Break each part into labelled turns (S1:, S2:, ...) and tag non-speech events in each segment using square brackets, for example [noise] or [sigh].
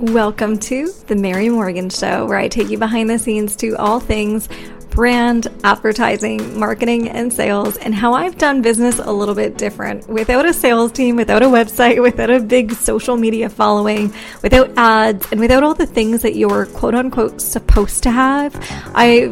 S1: Welcome to The Mary Morgan Show, where I take you behind the scenes to all things brand, advertising, marketing, and sales, and how I've done business a little bit different without a sales team, without a website, [laughs] without a big social media following, without ads, and without all the things that you're quote unquote supposed to have. I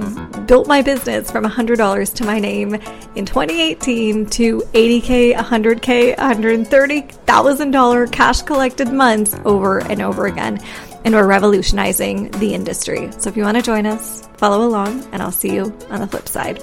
S1: built my business from $100 to my name in 2018 to 80K, 100K, $130,000 cash collected months over and over again and we're revolutionizing the industry. So if you want to join us, follow along, and I'll see you on the flip side.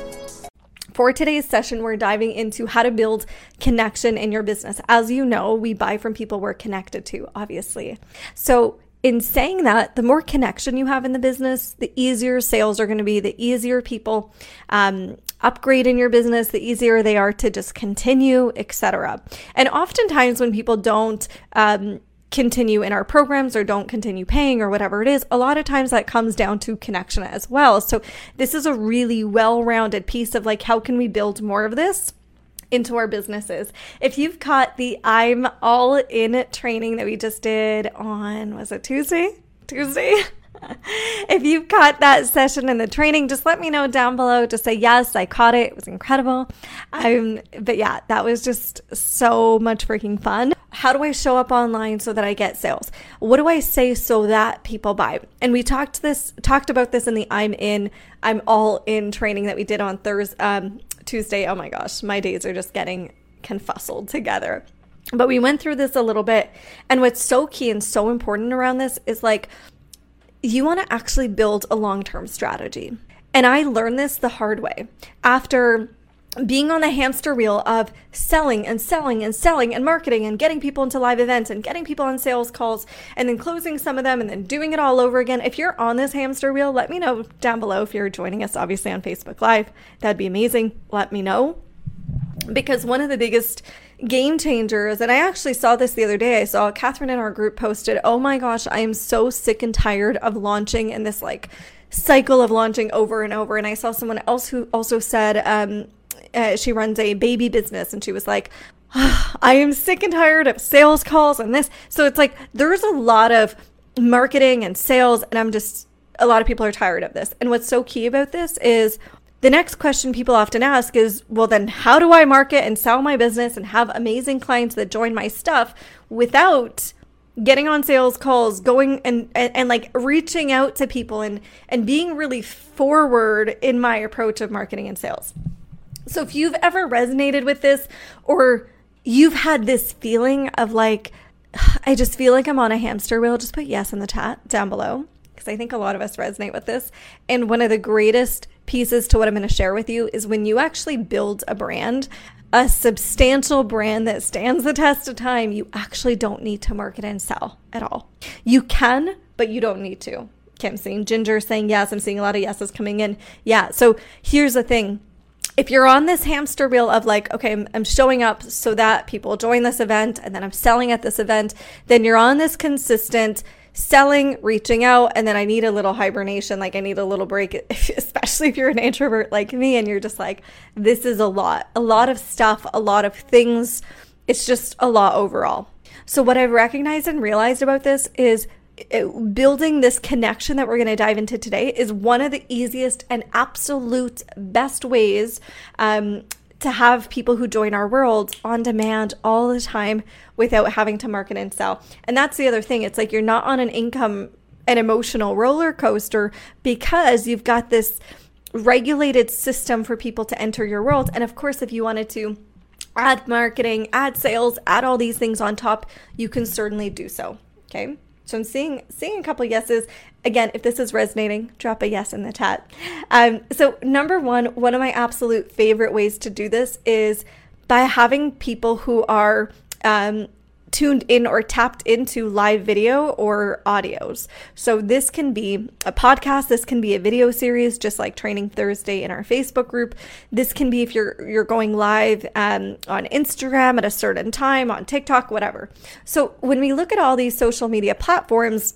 S1: For today's session, we're diving into how to build connection in your business. As you know, we buy from people we're connected to, obviously. So, in saying that, the more connection you have in the business, the easier sales are going to be, the easier people um, upgrade in your business, the easier they are to just continue, etc. And oftentimes, when people don't um, continue in our programs or don't continue paying or whatever it is, a lot of times that comes down to connection as well. So this is a really well-rounded piece of like how can we build more of this? into our businesses. If you've caught the I'm all in training that we just did on was it Tuesday? Tuesday? [laughs] [laughs] if you caught that session in the training, just let me know down below. Just say yes, I caught it. It was incredible. Um, but yeah, that was just so much freaking fun. How do I show up online so that I get sales? What do I say so that people buy? And we talked this talked about this in the I'm in, I'm all in training that we did on Thursday, um, Tuesday. Oh my gosh, my days are just getting confuzzled together. But we went through this a little bit. And what's so key and so important around this is like you want to actually build a long term strategy. And I learned this the hard way after being on the hamster wheel of selling and selling and selling and marketing and getting people into live events and getting people on sales calls and then closing some of them and then doing it all over again. If you're on this hamster wheel, let me know down below if you're joining us, obviously, on Facebook Live. That'd be amazing. Let me know. Because one of the biggest game changers. And I actually saw this the other day. I saw Catherine in our group posted, Oh my gosh, I am so sick and tired of launching in this like cycle of launching over and over. And I saw someone else who also said, um, uh, she runs a baby business and she was like, oh, I am sick and tired of sales calls and this. So it's like there's a lot of marketing and sales, and I'm just, a lot of people are tired of this. And what's so key about this is the next question people often ask is, well, then how do I market and sell my business and have amazing clients that join my stuff without getting on sales calls, going and, and, and like reaching out to people and and being really forward in my approach of marketing and sales. So if you've ever resonated with this or you've had this feeling of like [sighs] I just feel like I'm on a hamster wheel, just put yes in the chat down below because I think a lot of us resonate with this. And one of the greatest pieces to what I'm going to share with you is when you actually build a brand, a substantial brand that stands the test of time, you actually don't need to market and sell at all. You can, but you don't need to. Okay, I'm seeing Ginger saying yes. I'm seeing a lot of yeses coming in. Yeah. So here's the thing if you're on this hamster wheel of like, okay, I'm, I'm, showing up so that people join this event and then I'm selling at this event, then you're on this consistent selling, reaching out, and then I need a little hibernation. Like I need a little break, [laughs] especially if you're an introvert like me and you're just like, this is a lot, a lot of stuff, a lot of things. It's just a lot overall. So, what I've recognized and realized about this is it, building this connection that we're going to dive into today is one of the easiest and absolute best ways um, to have people who join our world on demand all the time without having to market and sell. And that's the other thing. It's like you're not on an income an emotional roller coaster because you've got this regulated system for people to enter your world. And of course, if you wanted to add marketing, add sales, add all these things on top, you can certainly do so. Okay. So I'm seeing seeing a couple yeses. Again, if this is resonating, drop a yes in the chat. Um, so number one, one of my absolute favorite ways to do this is by having people who are um, tuned in or tapped into live video or audios. So this can be a podcast, this can be a video series just like Training Thursday in our Facebook group. This can be if you're you're going live um, on Instagram at a certain time, on TikTok, whatever. So when we look at all these social media platforms,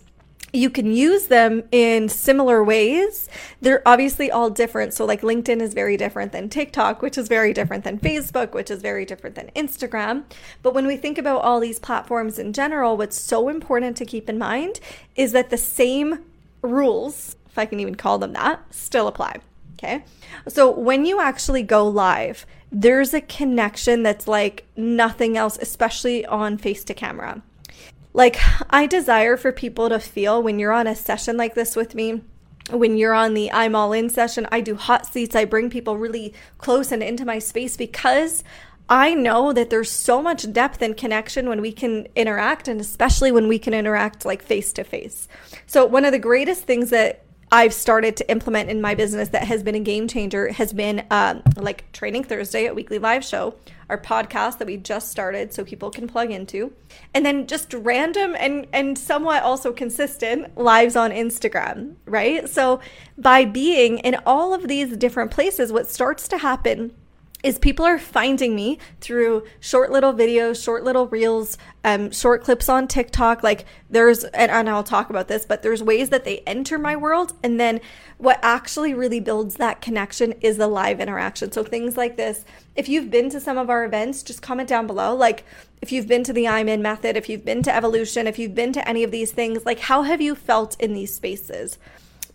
S1: you can use them in similar ways. They're obviously all different. So, like LinkedIn is very different than TikTok, which is very different than Facebook, which is very different than Instagram. But when we think about all these platforms in general, what's so important to keep in mind is that the same rules, if I can even call them that, still apply. Okay. So, when you actually go live, there's a connection that's like nothing else, especially on face to camera. Like, I desire for people to feel when you're on a session like this with me, when you're on the I'm all in session, I do hot seats. I bring people really close and into my space because I know that there's so much depth and connection when we can interact, and especially when we can interact like face to face. So, one of the greatest things that I've started to implement in my business that has been a game changer has been um, like Training Thursday, a weekly live show, our podcast that we just started so people can plug into, and then just random and and somewhat also consistent lives on Instagram, right? So by being in all of these different places, what starts to happen is people are finding me through short little videos, short little reels, um, short clips on TikTok. Like there's, and, and I'll talk about this, but there's ways that they enter my world. And then what actually really builds that connection is the live interaction. So things like this, if you've been to some of our events, just comment down below. Like if you've been to the I'm in method, if you've been to evolution, if you've been to any of these things, like how have you felt in these spaces?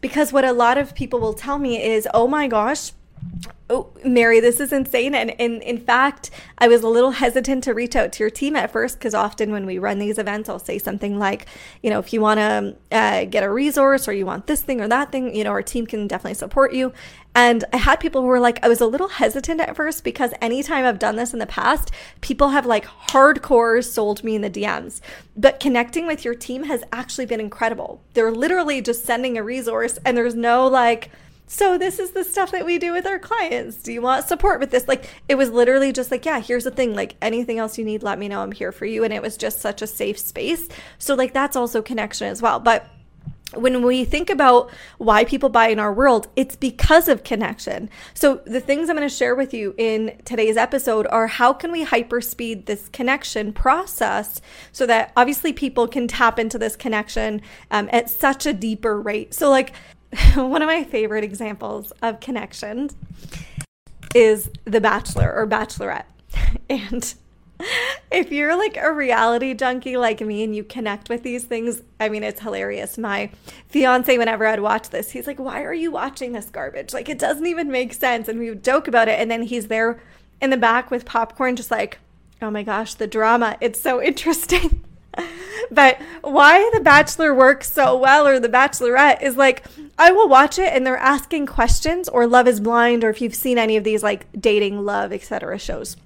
S1: Because what a lot of people will tell me is, oh my gosh, oh, Mary, this is insane. And, in fact, I was a little hesitant to reach out to your team at first because often when we run these events, I'll say something like, you know, if you want to uh, get a resource or you want this thing or that thing, you know, our team can definitely support you. And I had people who were like, I was a little hesitant at first because anytime I've done this in the past, people have like hardcore sold me in the DMs. But connecting with your team has actually been incredible. They're literally just sending a resource and there's no like, so this is the stuff that we do with our clients. Do you want support with this? Like it was literally just like, yeah, here's the thing. Like anything else you need, let me know. I'm here for you. And it was just such a safe space. So like that's also connection as well. But when we think about why people buy in our world, it's because of connection. So the things I'm going to share with you in today's episode are how can we hyperspeed this connection process so that obviously people can tap into this connection um, at such a deeper rate. So like [laughs] one of my favorite examples of connection is The Bachelor or Bachelorette. [laughs] And if you're like a reality junkie like me and you connect with these things, I mean, it's hilarious. My fiance, whenever I'd watch this, he's like, Why are you watching this garbage? Like, it doesn't even make sense. And we would joke about it. And then he's there in the back with popcorn, just like, Oh my gosh, the drama. It's so [laughs] interesting. but why The Bachelor works so well or The Bachelorette is like, I will watch it and they're asking questions or Love is Blind or if you've seen any of these like dating, love, etc. shows.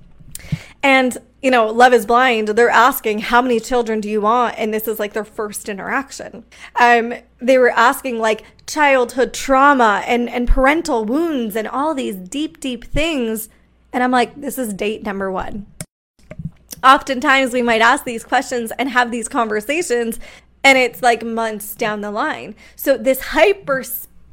S1: And, you know, Love is Blind, they're asking, How many children do you want? And this is like their first interaction. Um, they were asking like childhood trauma and, and parental wounds and all these deep, deep things. And I'm like, This is date number one oftentimes we might ask these questions and have these conversations and it's like months down the line. So this hyper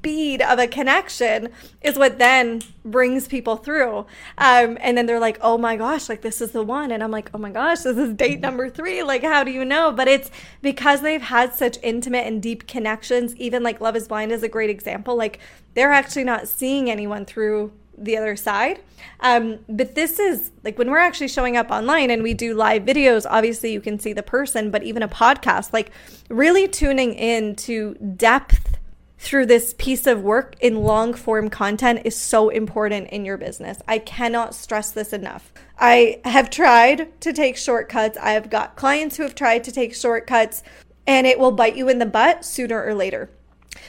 S1: speed of a connection is what then brings people through. Um, and then they're like, oh my gosh, like this is the one. And I'm like, oh my gosh, this is date number three. Like, how do you know? But it's because they've had such intimate and deep connections. Even like Love is Blind is a great example. Like, they're actually not seeing anyone through the other side. Um, but this is like when we're actually showing up online and we do live videos, obviously you can see the person, but even a podcast, like really tuning in to depth through this piece of work in long form content is so important in your business. I cannot stress this enough. I have tried to take shortcuts. I have got clients who have tried to take shortcuts and it will bite you in the butt sooner or later.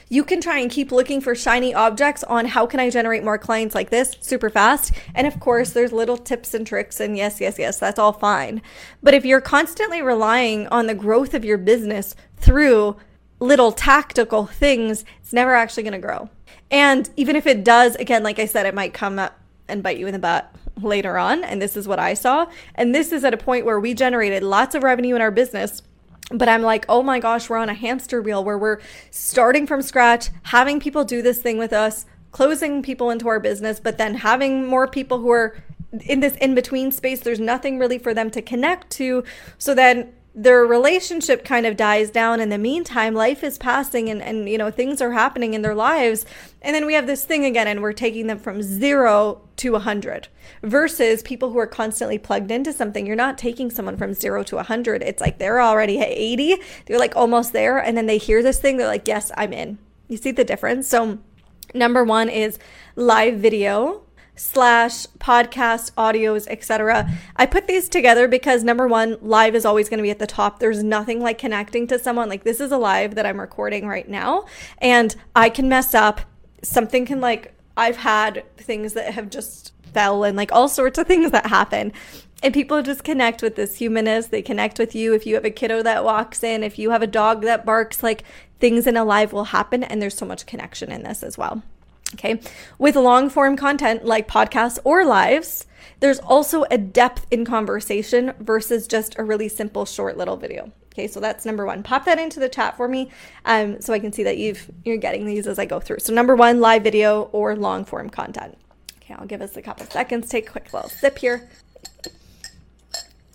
S1: You can try and keep looking for shiny objects on how can I generate more clients like this super fast. And of course, there's little tips and tricks. And yes, yes, yes, that's all fine. But if you're constantly relying on the growth of your business through little tactical things, it's never actually going to grow. And even if it does, again, like I said, it might come up and bite you in the butt later on. And this is what I saw. And this is at a point where we generated lots of revenue in our business but I'm like, oh my gosh, we're on a hamster wheel where we're starting from scratch, having people do this thing with us, closing people into our business, but then having more people who are in this in between space. There's nothing really for them to connect to. So then their relationship kind of dies down in the meantime life is passing and, and you know things are happening in their lives. And then we have this thing again and we're taking them from zero to 100 versus people who are constantly plugged into something. You're not taking someone from zero to 100 it's like they're already at 80 they're like almost there. And then they hear this thing they're like yes i'm in. You see the difference? So number one is live video slash podcast audios etc i put these together because number one live is always going to be at the top. There's nothing like connecting to someone. Like this is a live that i'm recording right now and i can mess up. Something can like i've had things that have just fell and like all sorts of things that happen. And people just connect with this humanness they connect with you. If you have a kiddo that walks in if you have a dog that barks like things in a live will happen and there's so much connection in this as well Okay. With long form content like podcasts or lives, there's also a depth in conversation versus just a really simple, short little video. Okay, so that's number one. Pop that into the chat for me, um, so I can see that you've you're getting these as I go through. So number one, live video or long form content. Okay, I'll give us a couple seconds. Take a quick little sip here.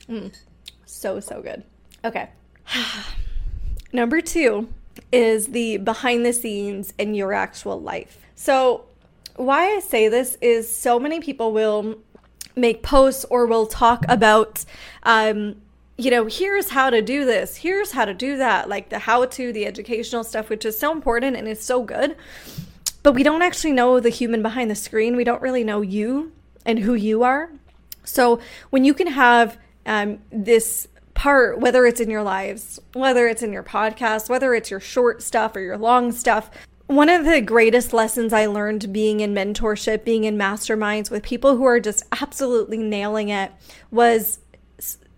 S1: Mm, so so good. Okay. [sighs] number two is the behind the scenes in your actual life. So, why I say this is so many people will make posts or will talk about, um, you know, here's how to do this, here's how to do that, like the how to, the educational stuff, which is so important and is so good. But we don't actually know the human behind the screen. We don't really know you and who you are. So, when you can have um, this part, whether it's in your lives, whether it's in your podcast, whether it's your short stuff or your long stuff, one of the greatest lessons I learned being in mentorship, being in masterminds with people who are just absolutely nailing it was,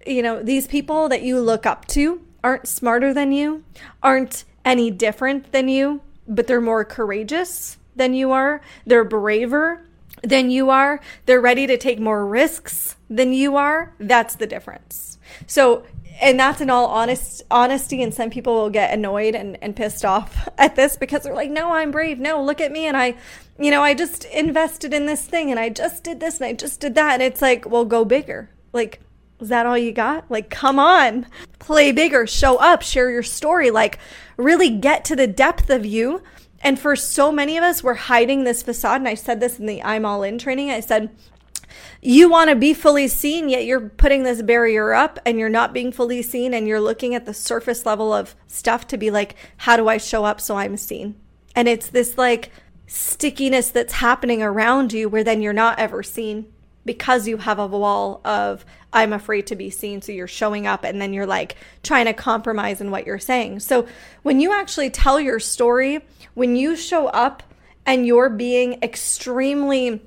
S1: you know, these people that you look up to aren't smarter than you, aren't any different than you, but they're more courageous than you are. They're braver than you are. They're ready to take more risks than you are. That's the difference. So and that's in all honest honesty and some people will get annoyed and, and pissed off [laughs] at this because they're like no i'm brave. No look at me. And i you know i just invested in this thing and i just did this and i just did that. And it's like well go bigger. Like is that all you got? Like come on. Play bigger. Show up. Share your story. Like really get to the depth of you. And for so many of us we're hiding this facade. And i said this in the i'm all in training. I said you want to be fully seen, yet you're putting this barrier up and you're not being fully seen and you're looking at the surface level of stuff to be like, how do I show up so I'm seen? And it's this like stickiness that's happening around you where then you're not ever seen because you have a wall of I'm afraid to be seen. So you're showing up and then you're like trying to compromise in what you're saying. So when you actually tell your story, when you show up and you're being extremely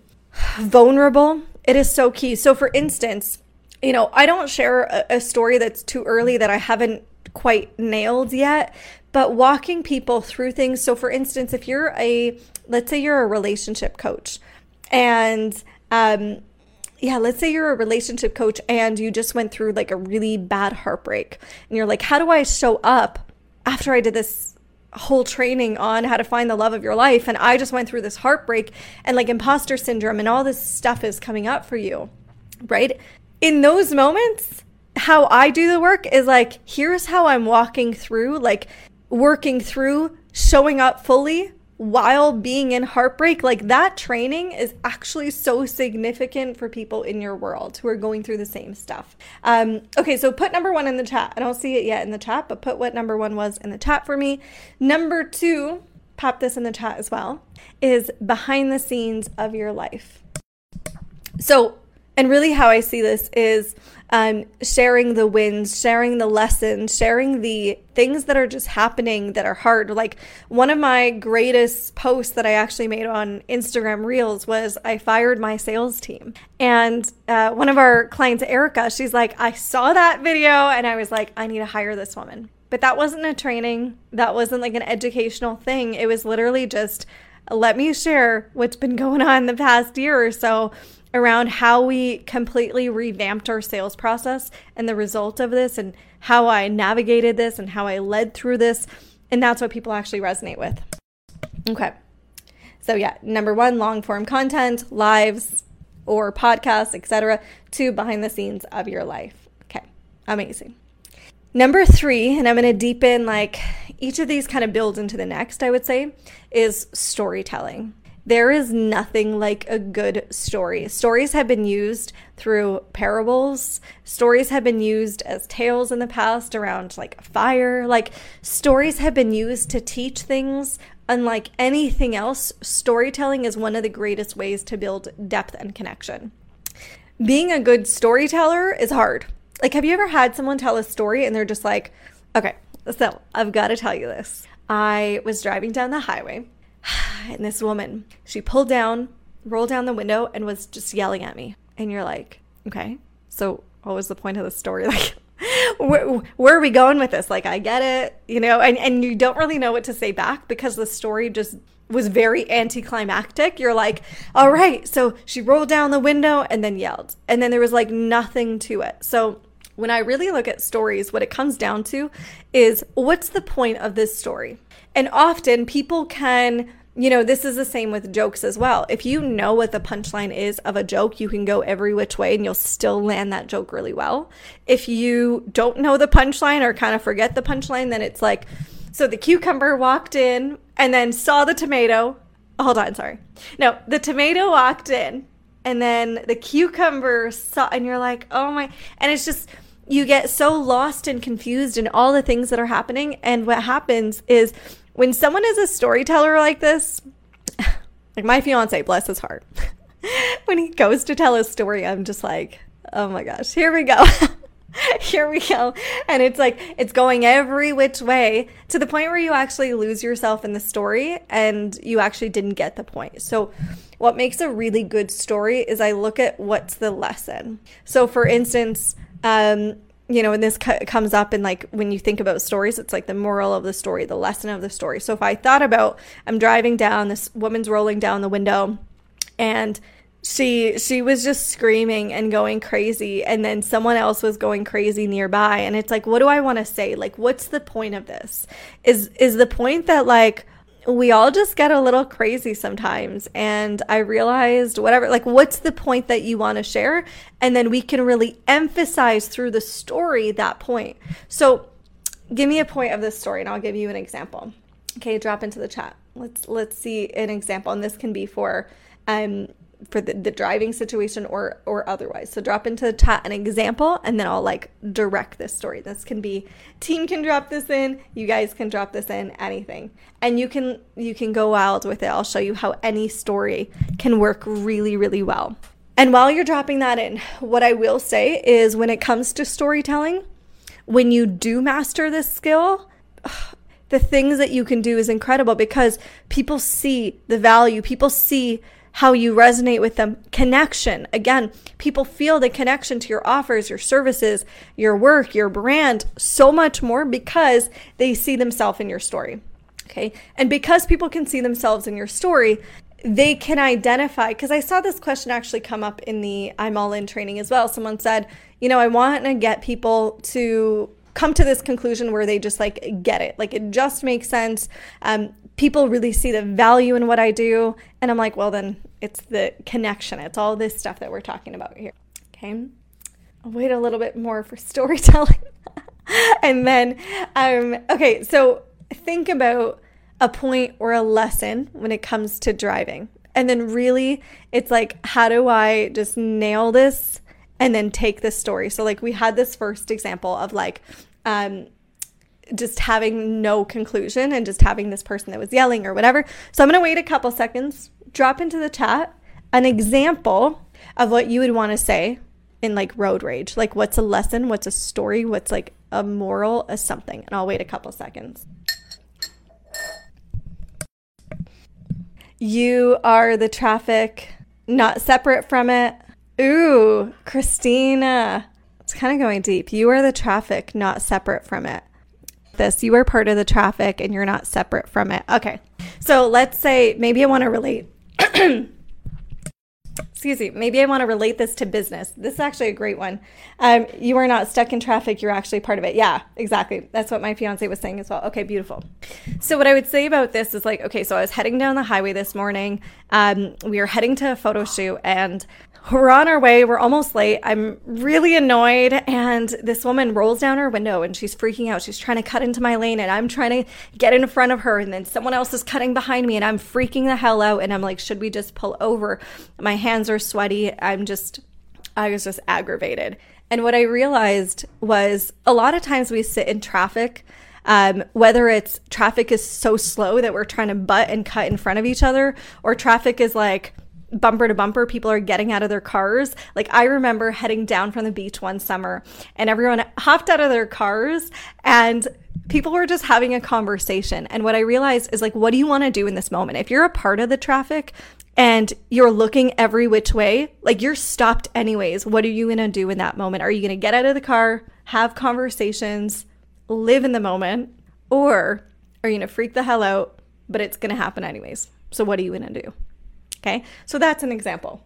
S1: vulnerable it is so key. So, for instance, you know, I don't share a, a story that's too early that I haven't quite nailed yet, but walking people through things. So, for instance, if you're a, let's say you're a relationship coach and, um, yeah, let's say you're a relationship coach and you just went through like a really bad heartbreak and you're like, how do I show up after I did this whole training on how to find the love of your life and I just went through this heartbreak and like imposter syndrome and all this stuff is coming up for you, right? In those moments, how I do the work is like, here's how I'm walking through, like working through showing up fully while being in heartbreak, like that training is actually so significant for people in your world who are going through the same stuff. Um, okay, so put number one in the chat. I don't see it yet in the chat, but put what number one was in the chat for me. Number two, pop this in the chat as well, is behind the scenes of your life. So, and really how I see this is um, sharing the wins, sharing the lessons, sharing the things that are just happening that are hard. Like one of my greatest posts that I actually made on Instagram Reels was I fired my sales team. And uh, one of our clients, Erica, she's like, I saw that video and I was like, I need to hire this woman. But that wasn't a training, that wasn't like an educational thing. It was literally just, let me share what's been going on the past year or so around how we completely revamped our sales process and the result of this and how I navigated this and how I led through this. And that's what people actually resonate with. Okay. So yeah, number 1 long form content, lives or podcasts, etc. Two behind the scenes of your life. Okay. Amazing. Number three, and I'm going to deepen like each of these kind of builds into the next, I would say, is storytelling. There is nothing like a good story. Stories have been used through parables. Stories have been used as tales in the past around like fire. Like stories have been used to teach things. Unlike anything else, storytelling is one of the greatest ways to build depth and connection. Being a good storyteller is hard like, have you ever had someone tell a story and they're just like, okay, so I've got to tell you this. I was driving down the highway [sighs] and this woman, she pulled down, rolled down the window, and was just yelling at me. And you're like, okay, so what was the point of the story? [laughs] Like, where, where, are we going with this? Like, I get it, you know, and, and you don't really know what to say back because the story just was very anticlimactic. You're like, all right, so she rolled down the window and then yelled. And then there was like nothing to it. So when I really look at stories, what it comes down to is what's the point of this story? And often people can, you know, this is the same with jokes as well. If you know what the punchline is of a joke, you can go every which way and you'll still land that joke really well. If you don't know the punchline or kind of forget the punchline, then it's like, so the cucumber walked in and then saw the tomato. Hold on, sorry. No, the tomato walked in and then the cucumber saw, and you're like, oh my, and it's just, you get so lost and confused in all the things that are happening. And what happens is when someone is a storyteller like this, [sighs] like my fiance, bless his heart, [laughs] when he goes to tell a story, I'm just like, oh my gosh, here we go. [laughs] here we go. And it's like, it's going every which way to the point where you actually lose yourself in the story and you actually didn't get the point. So, what makes a really good story is I look at what's the lesson. So, for instance, um, you know, and this co- comes up in like when you think about stories, it's like the moral of the story, the lesson of the story. So if I thought about, I'm driving down, this woman's rolling down the window, and she she was just screaming and going crazy and then someone else was going crazy nearby and it's like what do i want to say like what's the point of this is is the point that like we all just get a little crazy sometimes. And I realized, whatever, like, what's the point that you want to share? And then we can really emphasize through the story that point. So, give me a point of this story and I'll give you an example. Okay, drop into the chat. Let's let's see an example, and this can be for um for the, the driving situation or or otherwise. So drop into the chat an example and then I'll like direct this story. This can be team can drop this in, you guys can drop this in, anything. And you can you can go wild with it. I'll show you how any story can work really, really well. And while you're dropping that in, what I will say is when it comes to storytelling, when you do master this skill, the things that you can do is incredible because people see the value, people see how you resonate with them. Connection. Again, people feel the connection to your offers, your services, your work, your brand so much more because they see themselves in your story. Okay. And because people can see themselves in your story, they can identify. Because I saw this question actually come up in the I'm All In training as well. Someone said, you know, I want to get people to come to this conclusion where they just like get it. Like it just makes sense. Um, people really see the value in what I do. And I'm like, well, then it's the connection. It's all this stuff that we're talking about here. Okay. I'll wait a little bit more for [laughs] storytelling. and then, um, okay, so think about a point or a lesson when it comes to driving. And then really, it's like, how do I just nail this and then take this story? So, like, we had this first example of like, um, just having no conclusion and just having this person that was yelling or whatever. So I'm going to wait a couple seconds, drop into the chat an example of what you would want to say in like road rage. Like what's a lesson, what's a story, what's like a moral, a something. And I'll wait a couple seconds. You are the traffic, not separate from it. Ooh, Christina. It's kind of going deep. You are the traffic, not separate from it this. You are part of the traffic and you're not separate from it. Okay. So let's say maybe I want to relate. [clears throat] Excuse me. Maybe I want to relate this to business. This is actually a great one. Um, you are not stuck in traffic. You're actually part of it. Yeah, exactly. That's what my fiance was saying as well. Okay, beautiful. So what I would say about this is like, okay, so I was heading down the highway this morning. Um, we were heading to a photo shoot and we're on our way. We're almost late. I'm really annoyed. And this woman rolls down her window and she's freaking out. She's trying to cut into my lane and I'm trying to get in front of her. And then someone else is cutting behind me and I'm freaking the hell out. And I'm like, should we just pull over? My hands are sweaty. I'm just, I was just aggravated. And what I realized was a lot of times we sit in traffic. Um, whether it's traffic is so slow that we're trying to butt and cut in front of each other, or traffic is like bumper to bumper, people are getting out of their cars. Like I remember heading down from the beach one summer and everyone hopped out of their cars and people were just having a conversation. And what I realized is like, what do you want to do in this moment? If you're a part of the traffic and you're looking every which way, like you're stopped anyways. What are you going to do in that moment? Are you going to get out of the car, have conversations, live in the moment, or are you going to freak the hell out, but it's going to happen anyways? So what are you going to do? Okay, so that's an example.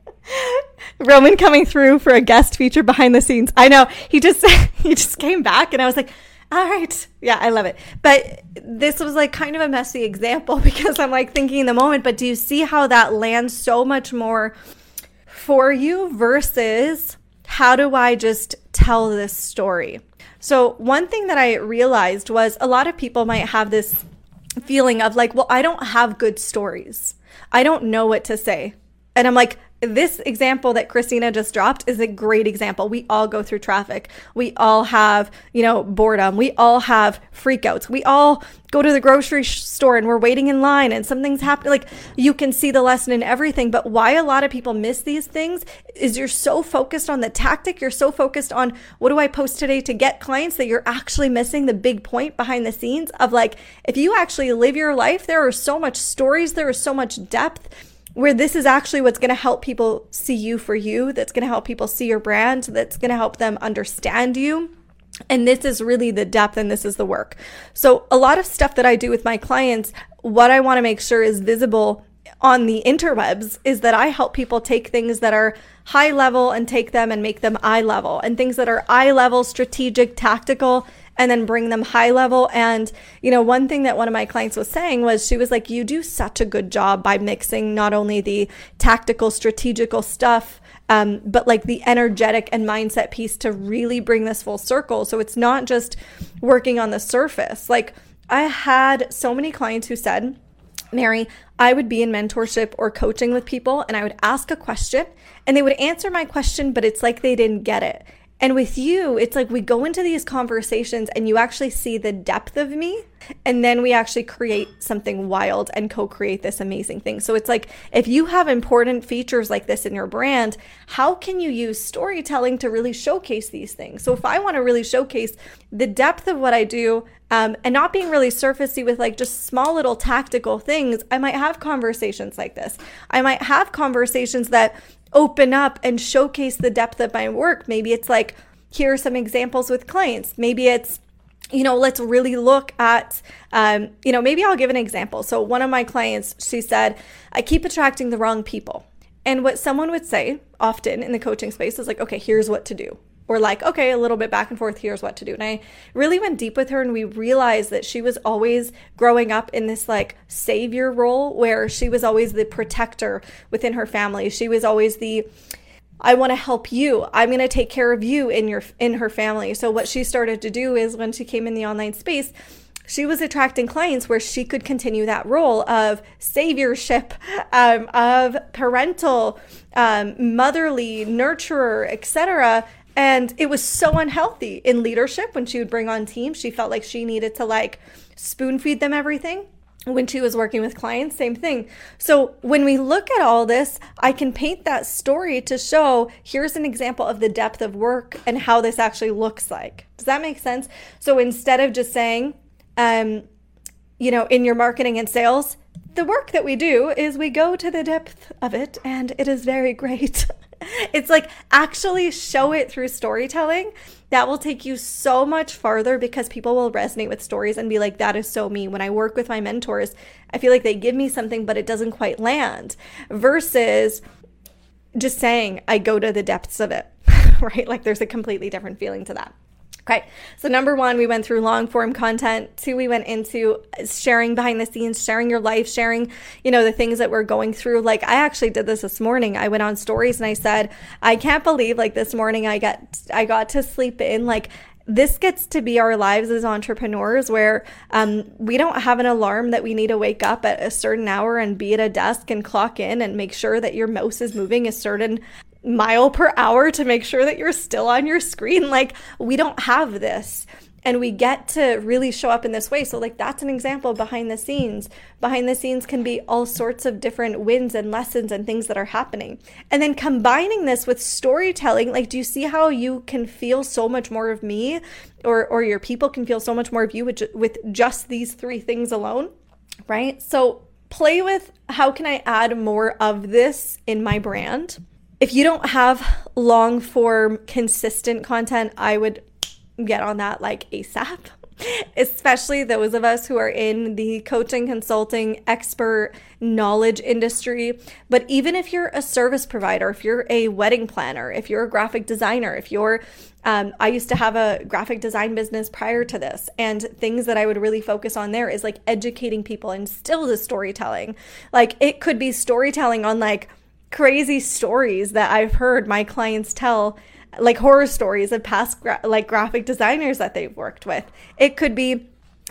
S1: [laughs] Roman coming through for a guest feature behind the scenes. I know he just [laughs] he just came back, and I was like, all right, yeah, I love it. But this was like kind of a messy example [laughs] because I'm like thinking in the moment. But do you see how that lands so much more for you versus how do I just tell this story? So one thing that I realized was a lot of people might have this feeling of like, well, I don't have good stories. I don't know what to say. And I'm like, this example that Christina just dropped is a great example. We all go through traffic. We all have, you know, boredom. We all have freakouts. We all go to the grocery store and we're waiting in line and something's happening. Like you can see the lesson in everything. But why a lot of people miss these things is you're so focused on the tactic. You're so focused on what do I post today to get clients that you're actually missing the big point behind the scenes of like, if you actually live your life, there are so much stories, there is so much depth where this is actually what's going to help people see you for you, that's going to help people see your brand, that's going to help them understand you. And this is really the depth and this is the work. So, a lot of stuff that I do with my clients, what I want to make sure is visible on the interwebs is that I help people take things that are high level and take them and make them eye level, and things that are eye level, strategic, tactical, and then bring them high level. And, you know, one thing that one of my clients was saying was she was like, You do such a good job by mixing not only the tactical, strategical stuff. Um, but like the energetic and mindset piece to really bring this full circle. So it's not just working on the surface. Like I had so many clients who said, Mary, I would be in mentorship or coaching with people and I would ask a question and they would answer my question, but it's like they didn't get it. And with you, it's like we go into these conversations and you actually see the depth of me. And then we actually create something wild and co create this amazing thing. So it's like if you have important features like this in your brand, how can you use storytelling to really showcase these things? So if I want to really showcase the depth of what I do, um, and not being really surfacey with like just small little tactical things, I might have conversations like this. I might have conversations that open up and showcase the depth of my work. Maybe it's like, here are some examples with clients. Maybe it's, you know, let's really look at, um, you know, maybe I'll give an example. So, one of my clients, she said, I keep attracting the wrong people. And what someone would say often in the coaching space is like, okay, here's what to do or like, okay, a little bit back and forth, here's what to do. And I really went deep with her and we realized that she was always growing up in this like savior role where she was always the protector within her family. She was always the I want to help you. I'm going to take care of you in your in her family. So what she started to do is when she came in the online space, she was attracting clients where she could continue that role of saviorship, um, of parental, um, motherly, nurturer, etc. And it was so unhealthy in leadership when she would bring on teams. She felt like she needed to like spoon feed them everything. When she was working with clients, same thing. So when we look at all this, I can paint that story to show here's an example of the depth of work and how this actually looks like. Does that make sense? So instead of just saying, um, you know, in your marketing and sales, the work that we do is we go to the depth of it and it is very great. [laughs] it's like actually show it through storytelling. That will take you so much farther because people will resonate with stories and be like, that is so me. When I work with my mentors, I feel like they give me something, but it doesn't quite land versus just saying, I go to the depths of it, [laughs] right? Like there's a completely different feeling to that. Okay, so number one, we went through long form content. Two, we went into sharing behind the scenes, sharing your life, sharing, you know, the things that we're going through. Like I actually did this this morning. I went on stories and I said, I can't believe like this morning I got I got to sleep in. Like this gets to be our lives as entrepreneurs where um, we don't have an alarm that we need to wake up at a certain hour and be at a desk and clock in and make sure that your mouse is moving a certain mile per hour to make sure that you're still on your screen. [laughs] Like, we don't have this. And we get to really show up in this way. So, like, that's an example behind the scenes. Behind the scenes can be all sorts of different wins and lessons and things that are happening. And then combining this with storytelling, like, do you see how you can feel so much more of me or, or your people can feel so much more of you with, with just these three things alone? Right? So, play with how can I add more of this in my brand? If you don't have long form, consistent content, I would get on that like ASAP. [laughs] Especially those of us who are in the coaching, consulting, expert knowledge industry. But even if you're a service provider, if you're a wedding planner, if you're a graphic designer, if you're um, I used to have a graphic design business prior to this, and things that I would really focus on there is like educating people and still the storytelling. Like it could be storytelling on like crazy stories that I've heard my clients tell like horror stories of past gra- like graphic designers that they've worked with. It could be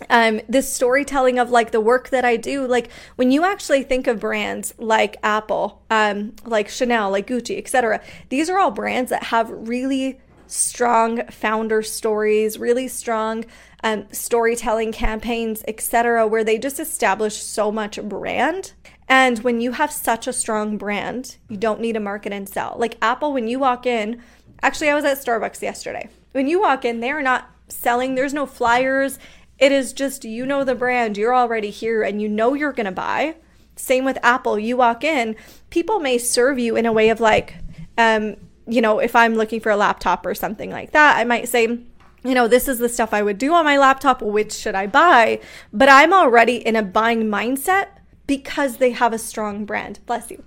S1: um, this storytelling of like the work that I do. Like when you actually think of brands like Apple, um, like Chanel, like Gucci, etc. These are all brands that have really strong founder stories, really strong um, storytelling campaigns, etc., where they just establish so much brand and when you have such a strong brand, you don't need to market and sell. Like Apple, when you walk in, actually, I was at Starbucks yesterday. When you walk in, they're not selling, there's no flyers. It is just you know the brand, you're already here, and you know you're to buy. Same with Apple. You walk in, people may serve you in a way of like, um, you know, if I'm looking for a laptop or something like that, I might say, you know, this is the stuff I would do on my laptop. Which should I buy? But I'm already in a buying mindset because they have a strong brand. Bless you.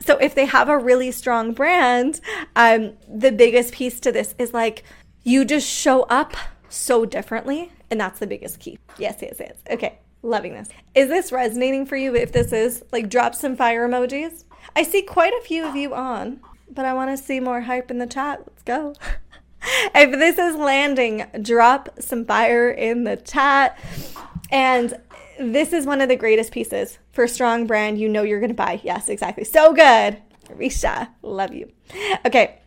S1: So if they have a really strong brand, um, the biggest piece to this is like you just show up so differently, and that's the biggest key. Yes, yes, yes. Okay, loving this. Is this resonating for you? If this is, like, drop some fire emojis. I see quite a few of you on, but I want to see more hype in the chat. Let's go. [laughs] if this is landing, drop some fire in the chat. And this is one of the greatest pieces for a strong brand you know you're going to buy. Yes, exactly. So good. Risha, love you. Okay.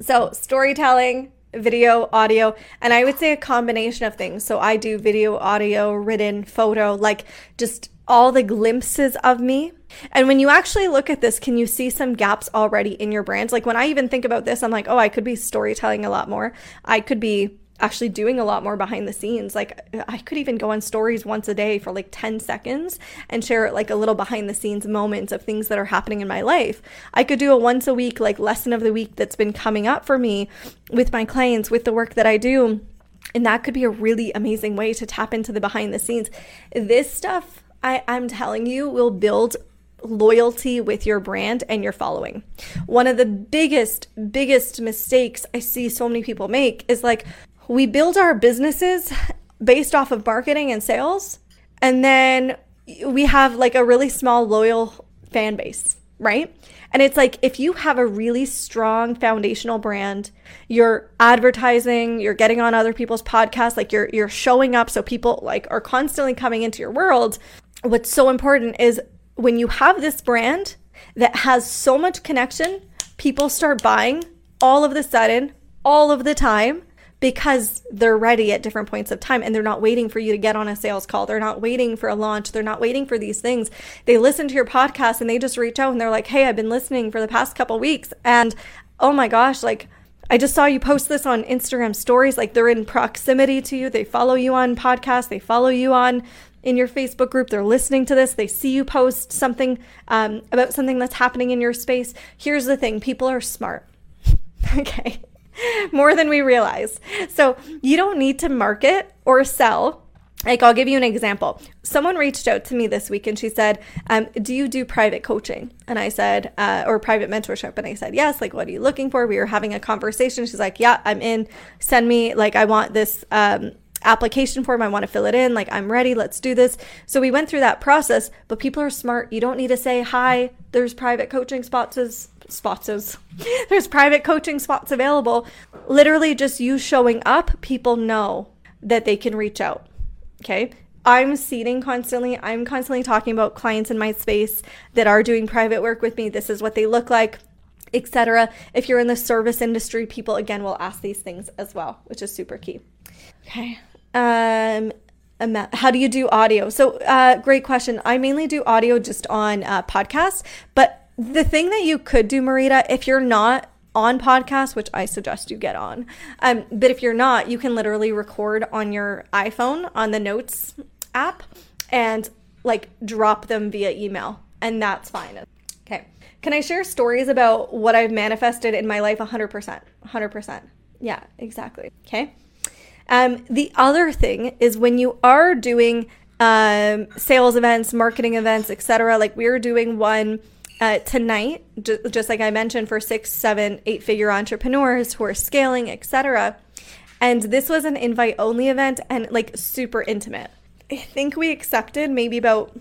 S1: So, storytelling, video, audio, and I would say a combination of things. So, I do video, audio, written, photo, like just all the glimpses of me. And when you actually look at this, can you see some gaps already in your brand? Like when I even think about this, I'm like, oh, I could be storytelling a lot more. I could be actually doing a lot more behind the scenes. Like I could even go on stories once a day for like 10 seconds and share like a little behind the scenes moments of things that are happening in my life. I could do a once a week like lesson of the week that's been coming up for me with my clients with the work that I do. And that could be a really amazing way to tap into the behind the scenes. This stuff I, I'm telling you will build loyalty with your brand and your following. One of the biggest, biggest mistakes I see so many people make is like, we build our businesses based off of marketing and sales, and then we have like a really small, loyal fan base, right? And it's like if you have a really strong foundational brand, you're advertising, you're getting on other people's podcasts, like you're you're showing up so people like are constantly coming into your world. What's so important is when you have this brand that has so much connection, people start buying all of the sudden, all of the time, because they're ready at different points of time and they're not waiting for you to get on a sales call. They're not waiting for a launch. They're not waiting for these things. They listen to your podcast and they just reach out and they're like, "Hey, I've been listening for the past couple weeks and oh my gosh, like I just saw you post this on Instagram stories. Like they're in proximity to you. They follow you on podcasts. They follow you on in your Facebook group. They're listening to this. They see you post something um, about something that's happening in your space. Here's the thing people are smart. [laughs] okay. more than we realize. So you don't need to market or sell like I'll give you an example. Someone reached out to me this week and she said, um, "Do you do private coaching?" And I said, uh, "Or private mentorship?" And I said, "Yes." Like, what are you looking for? We were having a conversation. She's like, "Yeah, I'm in. Send me like I want this." Um, application form. I want to fill it in. Like, I'm ready. Let's do this. So we went through that process, but people are smart. You don't need to say, hi, there's private coaching spots as spots as [laughs] there's private coaching spots available. Literally just you showing up, people know that they can reach out. Okay. I'm seeding constantly. I'm constantly talking about clients in my space that are doing private work with me. This is what they look like, etc. If you're in the service industry, people again will ask these things as well, which is super key. Okay. Um how do you do audio? So, uh, great question. I mainly do audio just on uh, podcasts, but the thing that you could do, Marita, if you're not on podcasts, which I suggest you get on. Um, but if you're not, you can literally record on your iPhone on the Notes app and like drop them via email, and that's fine. Okay. Can I share stories about what I've manifested in my life 100%? 100%. Yeah, exactly. Okay. Um, the other thing is when you are doing um, sales events, marketing events, etc. Like we are doing one uh, tonight, j- just like I mentioned, for six, seven, eight figure entrepreneurs who are scaling, etc. And this was an invite only event and like super intimate. I think we accepted maybe about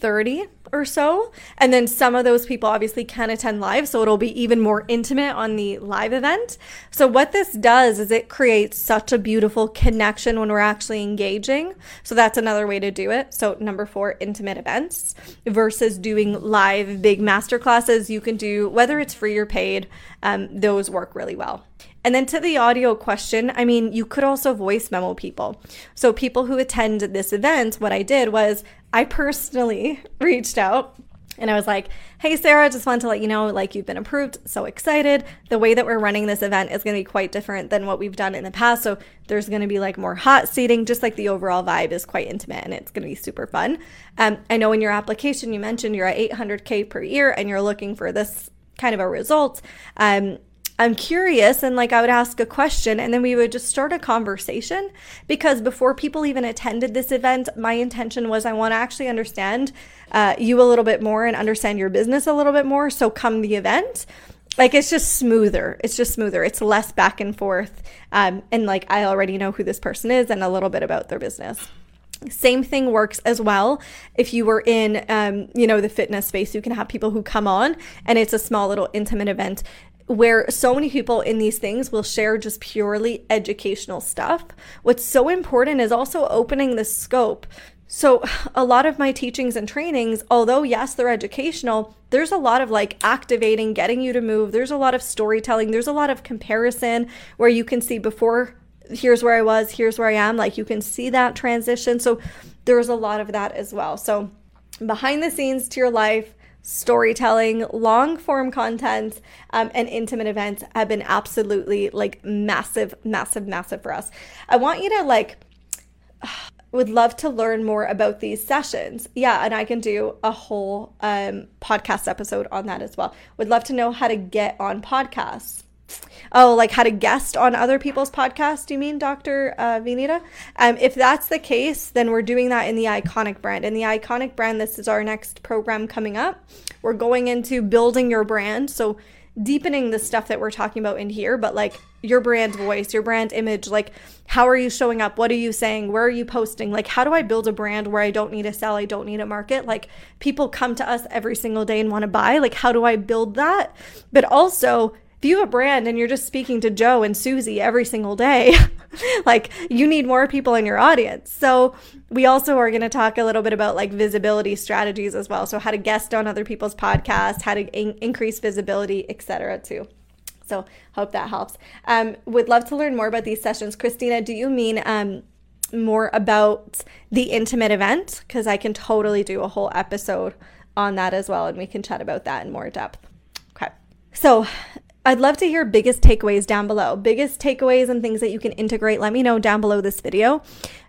S1: 30 or so. And then some of those people obviously can attend live. So it'll be even more intimate on the live event. So, what this does is it creates such a beautiful connection when we're actually engaging. So, that's another way to do it. So, number four, intimate events versus doing live big master classes. You can do whether it's free or paid, um, those work really well. And then to the audio question, I mean, you could also voice memo people. So, people who attend this event, what I did was I personally [laughs] reached out and I was like, hey, Sarah, just wanted to let you know, like, you've been approved. So excited. The way that we're running this event is going to be quite different than what we've done in the past. So there's going to be like more hot seating, just like the overall vibe is quite intimate and it's going to be super fun. Um, I know in your application, you mentioned you're at 800K per year and you're looking for this kind of a result. Um, I'm curious and like I would ask a question and then we would just start a conversation because before people even attended this event, my intention was I want to actually understand uh, you a little bit more and understand your business a little bit more. So come the event, like it's just smoother. It's just smoother. It's less back and forth. Um, and like I already know who this person is and a little bit about their business. Same thing works as well. If you were in, um, you know, the fitness space, you can have people who come on and it's a small little intimate event where so many people in these things will share just purely educational stuff. What's so important is also opening the scope. So, a lot of my teachings and trainings, although yes, they're educational, there's a lot of like activating, getting you to move. There's a lot of storytelling. There's a lot of comparison where you can see before, here's where I was, here's where I am. Like you can see that transition. So, there's a lot of that as well. So, behind the scenes to your life, storytelling, long form content, um, and intimate events have been absolutely like massive, massive, massive for us. I want you to like, [sighs] would love to learn more about these sessions. Yeah, and I can do a whole um, podcast episode on that as well. Would love to know how to get on podcasts. Oh, like how to guest on other people's podcasts, you mean, Dr. Uh, Vinita? Um, if that's the case, then we're doing that in the Iconic brand. In the Iconic brand, this is our next program coming up. We're going into building your brand. So, deepening the stuff that we're talking about in here, but like your brand voice, your brand image, like how are you showing up? What are you saying? Where are you posting? Like, how do I build a brand where I don't need to sell? I don't need a market? Like, people come to us every single day and want to buy. Like, how do I build that? But also, you a brand and you're just speaking to Joe and Susie every single day, [laughs] like you need more people in your audience. So we also are going to talk a little bit about like visibility strategies as well. So how to guest on other people's podcasts, how to in- increase visibility, etc. too. So hope that helps. Um, would love to learn more about these sessions. Christina, do you mean um, more about the intimate event? Because I can totally do a whole episode on that as well, and we can chat about that in more depth. Okay. So I'd love to hear biggest takeaways down below. Biggest takeaways and things that you can integrate. Let me know down below this video.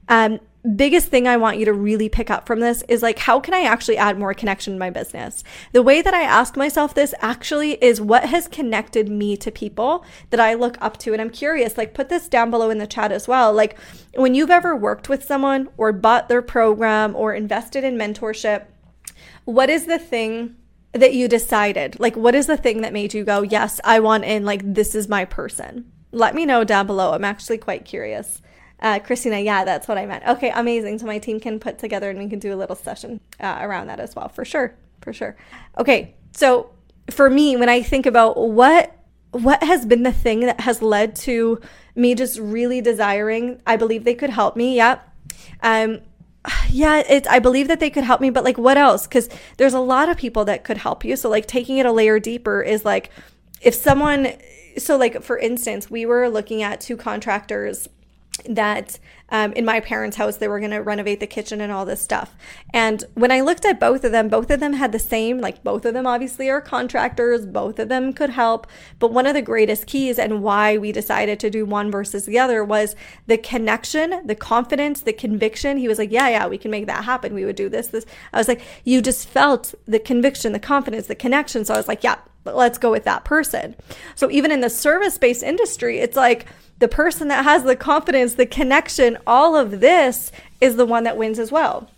S1: Um, biggest thing I want you to really pick up from this is like, how can I actually add more connection in my business? The way that I ask myself this actually is what has connected me to people that I look up to. And I'm curious, like, put this down below in the chat as well. Like, when you've ever worked with someone or bought their program or invested in mentorship, what is the thing that you decided? Like, what is the thing that made you go, yes, I want in, like, this is my person? Let me know down below. I'm actually quite curious. Uh, Christina, yeah, that's what I meant. Okay, amazing. So my team can put together and we can do a little session uh, around that as well, for sure, for sure. Okay, so for me, when I think about what what has been the thing that has led to me just really desiring, I believe they could help me. Yeah, um, [sighs] yeah, it's I believe that they could help me, but like what else? Because there's a lot of people that could help you. So like taking it a layer deeper is like if someone so like for instance, we were looking at two contractors that um, in my parents' house they were going to renovate the kitchen and all this stuff. And when I looked at both of them, both of them had the same, like both of them obviously are contractors, both of them could help. But one of the greatest keys and why we decided to do one versus the other was the connection, the confidence, the conviction. He was like, Yeah, yeah, we can make that happen. We would do this, this. I was like, You just felt the conviction, the confidence, the connection. So I was like, Yeah, let's go with that person. So even in the service based industry, it's like, the person that has the confidence, the connection, all of this is the one that wins as well.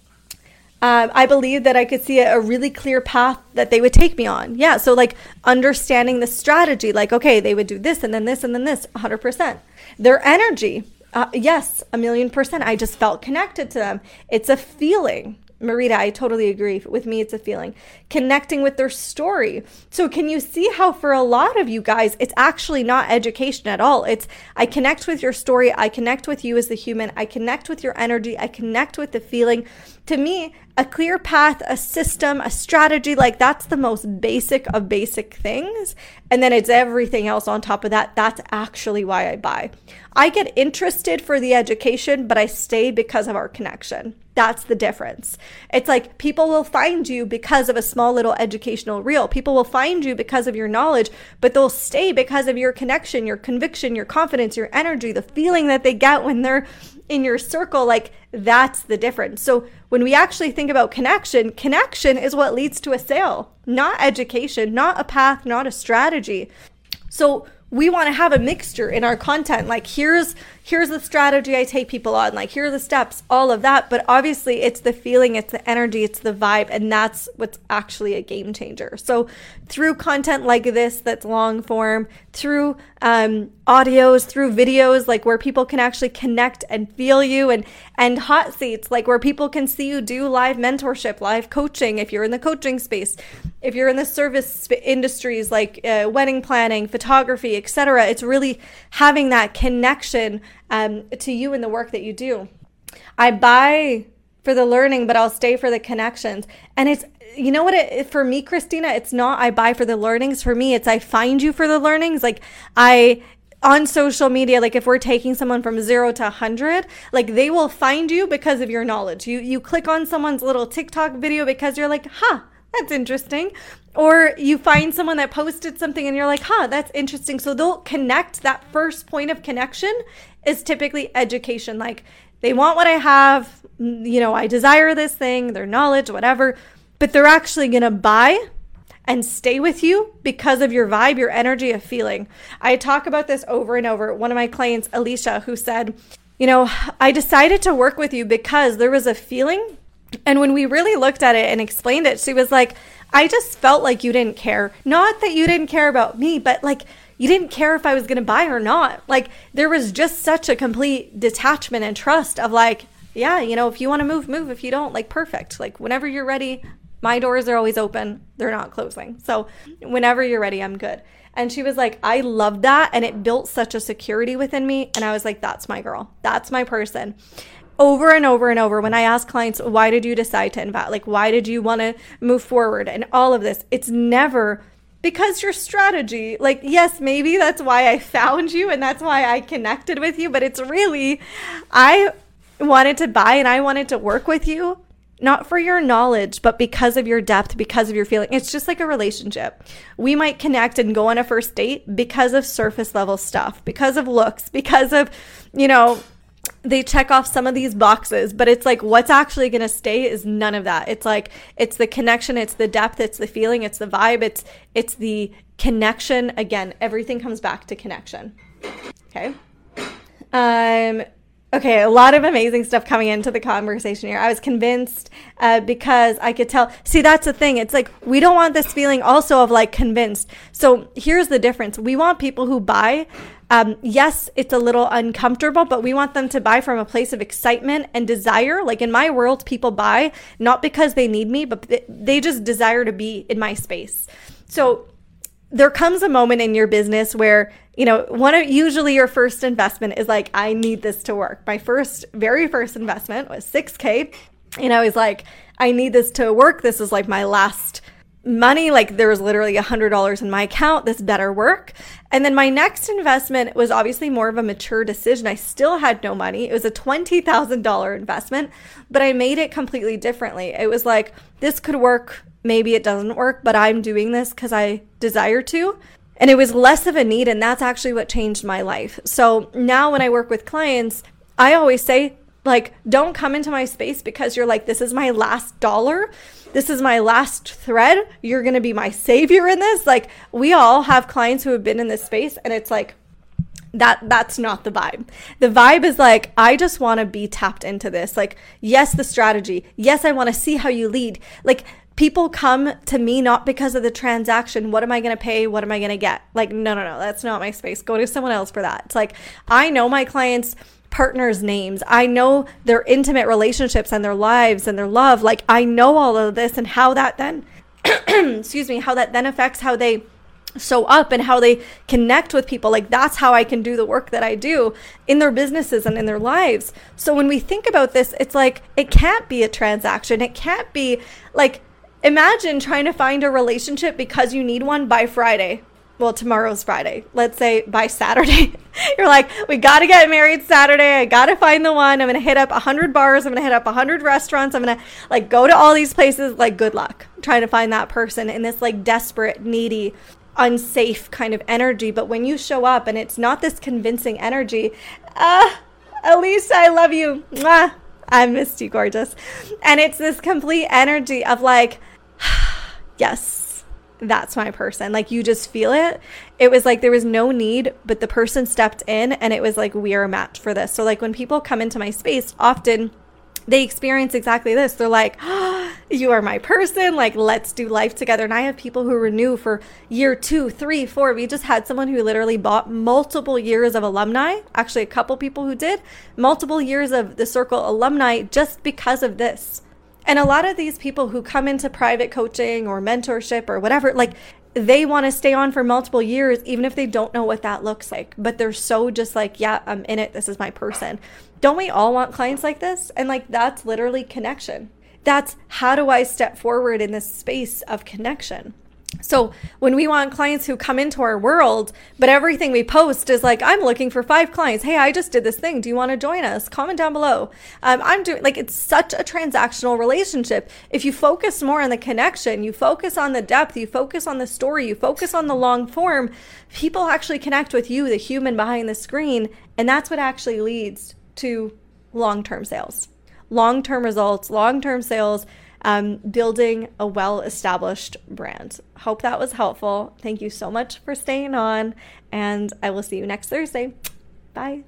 S1: Um, I believe that I could see a, a, really clear path that they would take me on. Yeah. So, like, understanding the strategy, like, okay, they would do this and then this and then this 100%. Their energy, uh, yes, a million percent. I just felt connected to them. It's a feeling. Marita, I totally agree. With me, it's a feeling. Connecting with their story. So, can you see how, for a lot of you guys, it's actually not education at all? It's I connect with your story. I connect with you as the human. I connect with your energy. I connect with the feeling. To me, a clear path, a system, a strategy like that's the most basic of basic things. And then it's everything else on top of that. That's actually why I buy. I get interested for the education, but I stay because of our connection. That's the difference. It's like people will find you because of a small little educational reel. People will find you because of your knowledge, but they'll stay because of your connection, your conviction, your confidence, your energy, the feeling that they get when they're in your circle. Like that's the difference. So when we actually think about connection, connection is what leads to a sale, not education, not a path, not a strategy. So we want to have a mixture in our content. Like here's here's the strategy I take people on, like here are the steps, all of that. But obviously it's the feeling, it's the energy, it's the vibe, and that's what's actually a game changer. So through content like this that's long form, through um, audios, through videos, like where people can actually connect and feel you, and and hot seats, like where people can see you do live mentorship, live coaching. If you're in the coaching space, if you're in the service industries like uh, wedding planning, photography, etc., it's really having that connection um, to you and the work that you do. I buy for the learning, but I'll stay for the connections. And it's you know what it for me christina it's not i buy for the learnings for me it's i find you for the learnings like i on social media like if we're taking someone from 0 to 100 like they will find you because of your knowledge you you click on someone's little tiktok video because you're like huh that's interesting or you find someone that posted something and you're like huh that's interesting so they'll connect that first point of connection is typically education like they want what i have you know i desire this thing their knowledge whatever but they're actually going to buy and stay with you because of your vibe, your energy of feeling. I talk about this over and over. One of my clients, Alicia, who said, You know, I decided to work with you because there was a feeling. And when we really looked at it and explained it, she was like, I just felt like you didn't care. Not that you didn't care about me, but like you didn't care if I was going to buy or not. Like there was just such a complete detachment and trust of like, yeah, you know, if you want to move, move. If you don't, like perfect. Like whenever you're ready, my doors are always open, they're not closing. So, whenever you're ready, I'm good. And she was like, I love that. And it built such a security within me. And I was like, that's my girl. That's my person. Over and over and over, when I ask clients, why did you decide to invest? Like, why did you want to move forward? And all of this, it's never because your strategy, like, yes, maybe that's why I found you and that's why I connected with you. But it's really, I wanted to buy and I wanted to work with you not for your knowledge, but because of your depth, because of your feeling. It's just like a relationship. We might connect and go on a first date because of surface level stuff, because of looks, because of, you know, they check off some of these boxes, but it's like what's actually going to stay is none of that. It's like it's the connection, it's the depth, it's the feeling, it's the vibe, it's it's the connection. Again, everything comes back to connection. Okay. Um okay, a lot of amazing stuff coming into the conversation here. I was convinced uh, because I could tell. See, that's the thing. It's like we don't want this feeling also of like convinced. So here's the difference. We want people who buy. Um, yes, it's a little uncomfortable, but we want them to buy from a place of excitement and desire. Like in my world, people buy not because they need me, but they just desire to be in my space. So there comes a moment in your business where you know one of usually your first investment is like i need this to work my first very first investment was 6k and i was like i need this to work this is like my last money like there was literally a hundred dollars in my account this better work and then my next investment was obviously more of a mature decision i still had no money it was a $20000 investment but i made it completely differently it was like this could work maybe it doesn't work, but I'm doing this because I desire to. And it was less of a need. And that's actually what changed my life. So now when I work with clients, I always say, like, don't come into my space because you're like, this is my last dollar. This is my last thread. You're going to be my savior in this. Like, we all have clients who have been in this space, and it's like, that that's not the vibe. The vibe is like I just want to be tapped into this. Like yes, the strategy. Yes, I want to see how you lead. Like people come to me not because of the transaction. What am I going to pay? What am I going to get? Like, no, no, no, that's not my space. Go to someone else for that. It's like, I know my clients' partners' names. I know their intimate relationships and their lives and their love. Like, I know all of this and how that then, [clears throat] excuse me, how that then affects how they show up and how they connect with people. Like that's how I can do the work that I do in their businesses and in their lives. So when we think about this, it's like it can't be a transaction. It can't be like Imagine trying to find a relationship because you need one by Friday. Well, tomorrow's Friday. Let's say by Saturday. [laughs] You're like, we got to get married Saturday. I got to find the one. I'm going to hit up 100 bars. I'm going to hit up 100 restaurants. I'm going to like go to all these places. Like, good luck trying to find that person in this like desperate, needy, unsafe kind of energy. But when you show up and it's not this convincing energy, ah, uh, Elise, I love you. Mwah. I missed you, gorgeous. And it's this complete energy of like, [sighs] yes, that's my person. Like you just feel it. It was like there was no need, but the person stepped in and it was like, we are a match for this. So, like when people come into my space, often they experience exactly this. They're like, oh, [gasps] you are my person. Like, let's do life together. And I have people who renew for year two, three, four. We just had someone who literally bought multiple years of alumni. Actually, a couple people who did multiple years of the circle alumni just because of this. And a lot of these people who come into private coaching or mentorship or whatever, like they want to stay on for multiple years, even if they don't know what that looks like. But they're so just like, yeah, I'm in it. This is my person. Don't we all want clients like this? And like, that's literally connection. That's how do I step forward in this space of connection? So when we want clients who come into our world, but everything we post is like, I'm looking for five clients. Hey, I just did this thing. Do you want to join us? Comment down below. Um, I'm doing like it's such a transactional relationship. If you focus more on the connection, you focus on the depth, you focus on the story, you focus on the long form, people actually connect with you, the human behind the screen, and that's what actually leads to long-term sales, long-term results, long-term sales um, building a well established brand. Hope that was helpful. Thank you so much for staying on, and I will see you next Thursday. Bye.